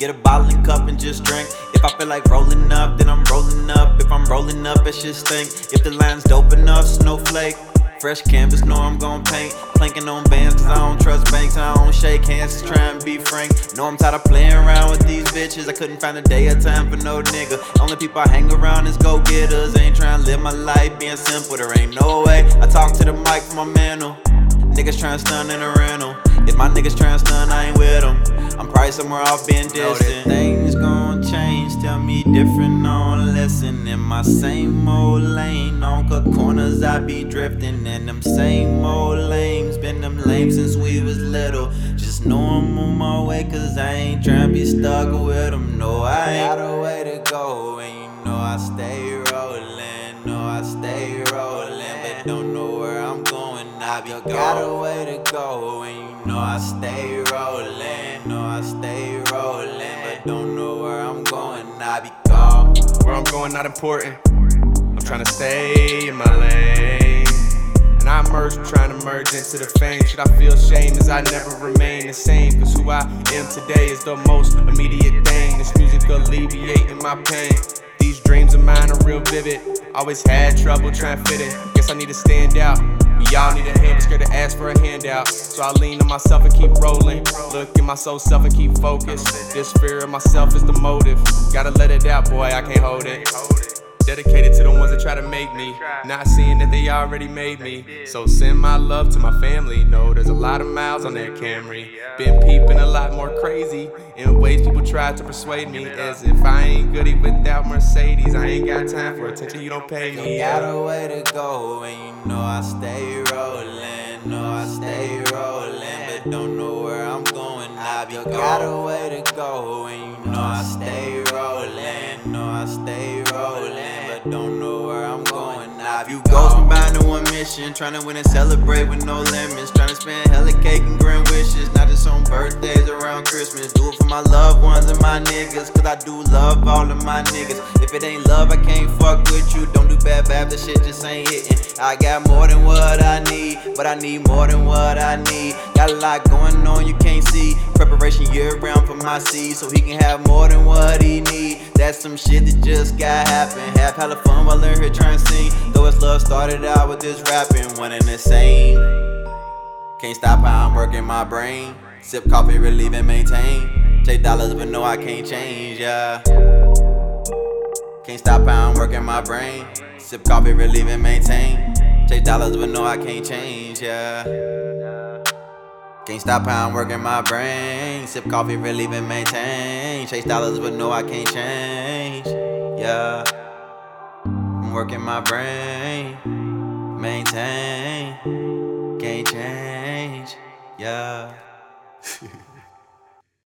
Get a bottle and cup and just drink. If I feel like rolling up, then I'm rolling up. If I'm rolling up, it's just think. If the line's dope enough, snowflake. Fresh canvas, know I'm gon' paint. Planking on bands, cause I don't trust banks. I don't shake hands, just try and be frank. Know I'm tired of playing around with these bitches. I couldn't find a day or time for no nigga. Only people I hang around is go getters. Ain't trying to live my life being simple, there ain't no way. I talk to the mic for my mantle. Niggas tryna stun in a rental. If my niggas tryna stun, I ain't with them. I'm probably somewhere off being distant. Things gon' change, tell me different on listen. In my same old lane, on cut corners, I be drifting. And them same old lames, been them lame since we was little. Just know I'm on my way, cause I ain't tryna be stuck with them. No, I ain't got a way to go, and you know I stay rolling. No, I stay rolling, but don't know where I'm going. I be got a way to go, and you know I stay I stay rolling, but don't know where I'm going. I be gone. Where I'm going, not important. I'm trying to stay in my lane. And I merge, trying to merge into the fame. Should I feel shame as I never remain the same? Cause who I am today is the most immediate thing. This music alleviating my pain. These dreams of mine are real vivid. Always had trouble trying to fit it. Guess I need to stand out. We all need a hand, but scared to ask for a handout. So I lean on myself and keep rolling. Look in my soul self and keep focused. This fear of myself is the motive. Gotta let it out, boy, I can't hold it. Dedicated to the ones that try to make me, not seeing that they already made me. So send my love to my family. Know there's a lot of miles on that Camry. Been peeping a lot more crazy in ways people try to persuade me. As if I ain't goody without Mercedes. I ain't got time for attention, you don't pay me. Got a way to go, and you know I stay rolling. Know I stay rolling, but don't know where I'm going. I be got a way to go, and you know I stay rolling. Know I stay I be goals combined in one mission, trying to win and celebrate with no limits. Trying to spend hella cake and grand wishes, not just on birthdays around Christmas. Do it for my loved ones and my niggas, cause I do love all of my niggas. If it ain't love, I can't fuck with you. Don't do bad bad, that shit just ain't hitting. I got more than what I need, but I need more than what I need. Got a lot going on you can't see. Preparation year round for my seed, so he can have more than what he need. That's some shit that just got happen. Have hella fun while in here trying to sing. Though his love started out with this rapping, one and the same. Can't stop how I'm working my brain. Sip coffee, relieve and maintain. Take dollars, but no, I can't change, yeah. Can't stop how I'm working my brain. Sip coffee, relieve and maintain. Take dollars, but no, I can't change, yeah. Can't stop how I'm working my brain. Sip coffee, relieve and maintain. Chase dollars, but no, I can't change, yeah. I'm working my brain. Maintain. Can't change, yeah.